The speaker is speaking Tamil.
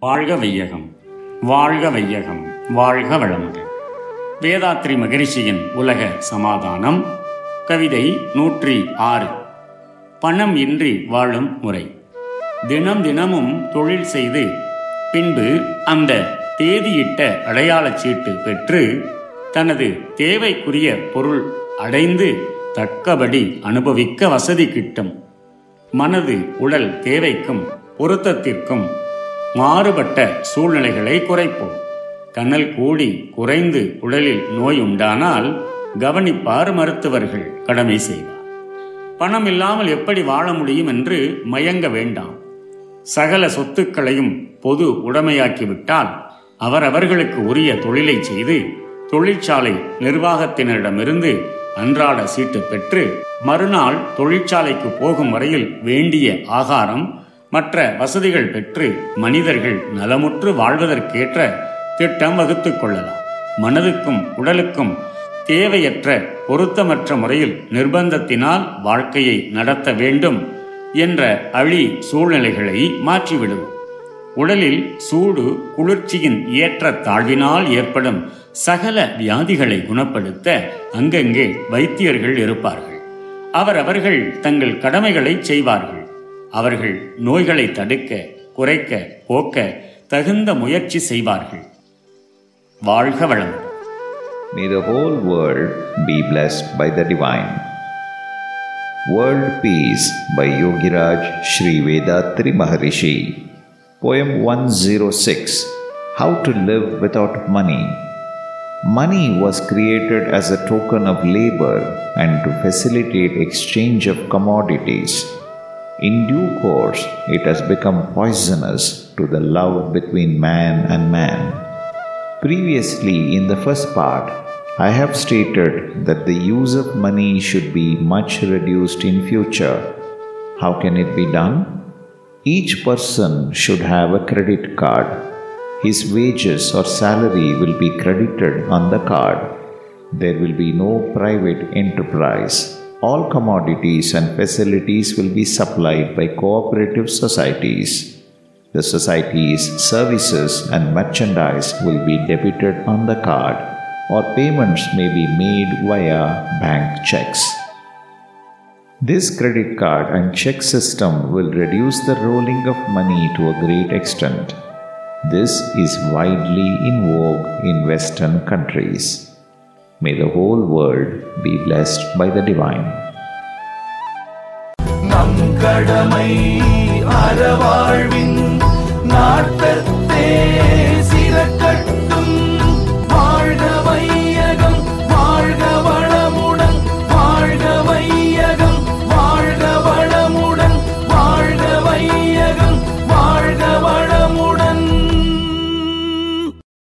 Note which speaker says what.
Speaker 1: வாழ்க வையகம் வாழ்க வையகம் வாழ்க வளமுடன் வேதாத்ரி மகரிஷியின் உலக சமாதானம் கவிதை நூற்றி ஆறு. பணம் இன்றி வாழும் முறை. தினம் தினமும் தொழில் செய்து பின்பு அந்த தேதியிட்ட அடையாளச் சீட்டு பெற்று தனது தேவைக்குரிய பொருள் அடைந்து தக்கபடி அனுபவிக்க வசதி கிட்டும். மனது உடல் தேவைக்கும் பொருத்தத்திற்கும் மாறுபட்ட சூழ்நிலைகளை குறைப்போம். கனல் கூடி குறைந்து உடலில் நோய் உண்டானால் கவனிப்பார் மருத்துவர்கள் கடமை செய்வார். பணம் இல்லாமல் எப்படி வாழ முடியும் என்று மயங்க வேண்டாம். சகல சொத்துக்களையும் பொது உடைமையாக்கிவிட்டால் அவரவர்களுக்கு உரிய தொழிலை செய்து தொழிற்சாலை நிர்வாகத்தினரிடமிருந்து அன்றாட சீட்டு பெற்று மறுநாள் தொழிற்சாலைக்கு போகும் வரையில் வேண்டிய ஆகாரம் மற்ற வசதிகள் பெற்று மனிதர்கள் நலமுற்று வாழ்வதற்கேற்ற திட்டம் வகுத்துக் கொள்ளலாம். மனதுக்கும் உடலுக்கும் தேவையற்ற பொருத்தமற்ற முறையில் நிர்பந்தத்தினால் வாழ்க்கையை நடத்த வேண்டும் என்ற அழி சூழ்நிலைகளை மாற்றிவிடுவோம். உடலில் சூடு குளிர்ச்சியின் ஏற்ற தாழ்வினால் ஏற்படும் சகல வியாதிகளை குணப்படுத்த அங்கங்கே வைத்தியர்கள் இருப்பார்கள். அவரவர்கள் தங்கள் கடமைகளை செய்வார்கள். அவர்கள் நோய்களை தடுக்க குறைக்க போக்க தகுந்த முயற்சி செய்வார்கள் வாழ்க வளமுடன்
Speaker 2: May the whole world be blessed by the Divine. World Peace by Yogiraj Sri Vedatri Maharishi. Poem 106 How to Live Without Money. Money was created as a token of labor and to facilitate exchange of commodities. In due course, it has become poisonous to the love between man and man. Previously, in the first part, I have stated that the use of money should be much reduced in future. How can it be done? Each person should have a credit card. His wages or salary will be credited on the card. There will be no private enterprise. All commodities and facilities will be supplied by cooperative societies. The society's services and merchandise will be debited on the card, or payments may be made via bank checks. This credit card and check system will reduce the rolling of money to a great extent. This is widely in vogue in Western countries. May the whole world be blessed by the Divine.
Speaker 3: நம் கடமை அறவாழ்வின்